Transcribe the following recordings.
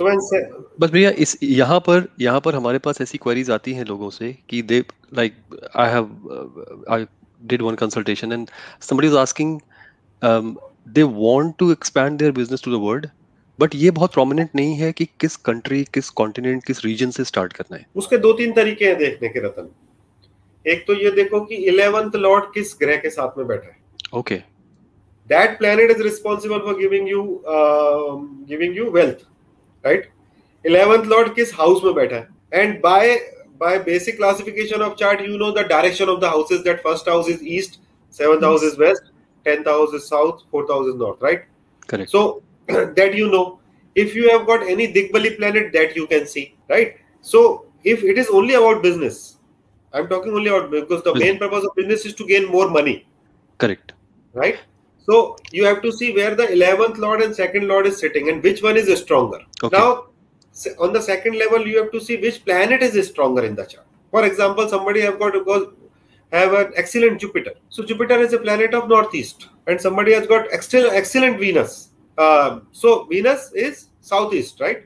So बस भैया इस यहाँ पर यहाँ पर हमारे पास ऐसी क्वेरीज आती हैं लोगों से कि they like I have I did one consultation and was asking um, they want to expand their business to the world but ये बहुत प्रोमिनेंट नहीं है कि किस कंट्री किस कॉन्टिनेंट किस रीजन से स्टार्ट करना है। उसके दो तीन तरीके हैं देखने के रतन। एक तो ये देखो कि इलेवेंथ लॉर्ड किस ग्रह के साथ में बैठा है। Okay that planet is responsible for giving you um, giving you wealth right 11th lord किस house में बैठा है and by by basic classification of chart you know the direction of the houses that first house is east seventh house is west 10th house is south fourth house is north right correct so that you know if you have got any digbali planet that you can see right so if it is only about business i'm talking only about because the main purpose of business is to gain more money correct right So you have to see where the 11th Lord and 2nd Lord is sitting and which one is stronger. Okay. Now, on the second level, you have to see which planet is stronger in the chart. For example, somebody have got because have an excellent Jupiter. So Jupiter is a planet of northeast, and somebody has got excellent excellent Venus. Uh, so Venus is southeast, right?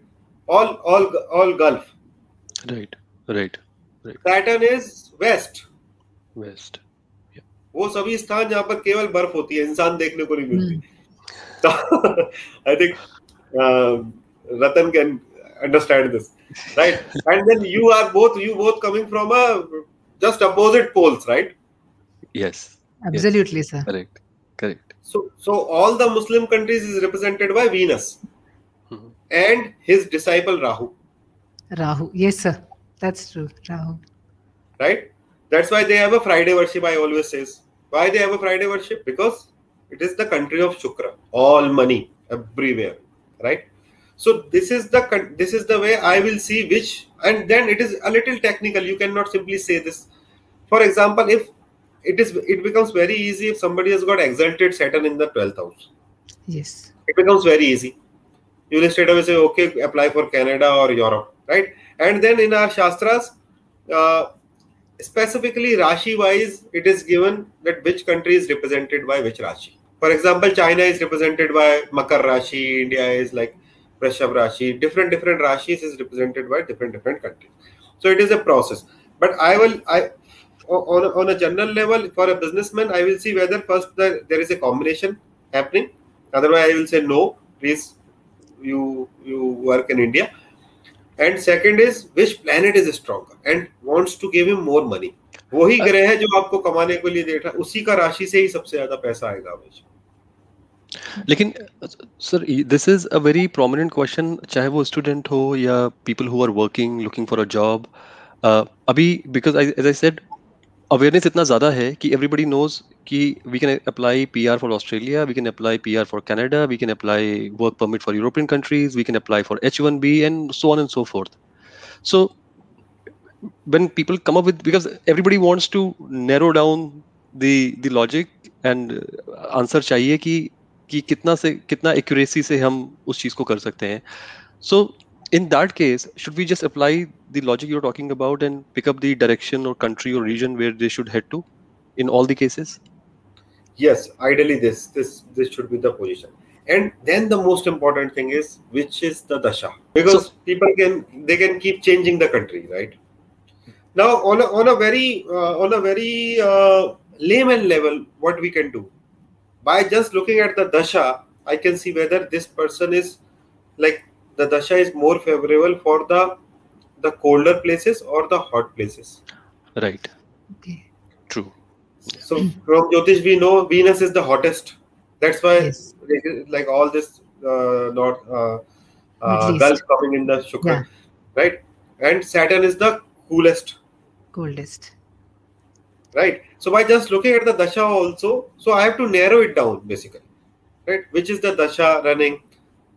All all all Gulf. Right, right, right. Saturn is west. West. वो सभी स्थान जहाँ पर केवल बर्फ़ होती है इंसान देखने को नहीं मिलती। I think Ratan can understand this right and then you are both you both coming from a just opposite poles right yes absolutely sir correct correct so so all the Muslim countries is represented by Venus and his disciple Rahu Rahu yes sir that's true Rahu right that's why they have a Friday worship I always says why they have a friday worship because it is the country of shukra all money everywhere right so this is the this is the way i will see which and then it is a little technical you cannot simply say this for example if it is it becomes very easy if somebody has got exalted saturn in the 12th house Yes. it becomes very easy. You will straight away say, okay, apply for Canada or Europe, right? And then in our Shastras, uh, specifically Rashi wise, it is given that which country is represented by which Rashi. For example, China is represented by Makar Rashi, India is like Vrishab Rashi, different different Rashis is represented by different different countries. So it is a process. But I will I on a, on a general level for a businessman, I will see whether first the, there is a combination happening otherwise i will say no please you you work in india and second is which planet is stronger and wants to give him more money वही ग्रह है जो आपको कमाने के लिए देख रहा है। उसी का राशि से ही सबसे ज़्यादा पैसा आएगा हमेशा। लेकिन sir this is a very prominent question चाहे वो स्टूडेंट हो या people who are working looking for a job अभी because as I said awareness इतना ज़्यादा है कि एवरीबडी नोज़ कि we can apply P R for Australia we can apply P R for Canada we can apply work permit for European countries we can apply for H one B and so on and so fourth so when people come up with because everybody wants to narrow down the the logic and uh, चाहिए कि कि कितना से कितना accuracy से हम उस चीज़ को कर सकते हैं। So in that case should we just apply the logic you're talking about and pick up the direction or country or region where they should head to in all the cases? Yes ideally this this this should be the position. And then the most important thing is which is the dasha? Because people can they can keep changing the country right? Now on a, on a very uh, on a very uh, layman level what we can do? By just looking at the dasha i can see whether this person is like the dasha is more favorable for the the colder places or the hot places. Right. Okay. true. So from jyotish we know venus is the hottest. That's why Yes. like all this uh, not uh, uh, gulf coming in the shukra Yeah. right? And saturn is the coolest. Coldest. right. So by just looking at the dasha also so i have to narrow it down basically right? Which is the dasha running?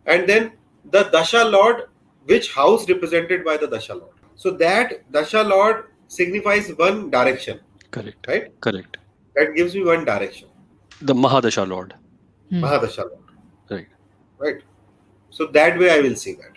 And then the dasha lord which house represented by the dasha lord. So that dasha lord signifies one direction. Correct. Right? Correct. That gives me one direction. The mahadasha lord. Hmm. mahadasha lord. Right. Right. So that way i will see that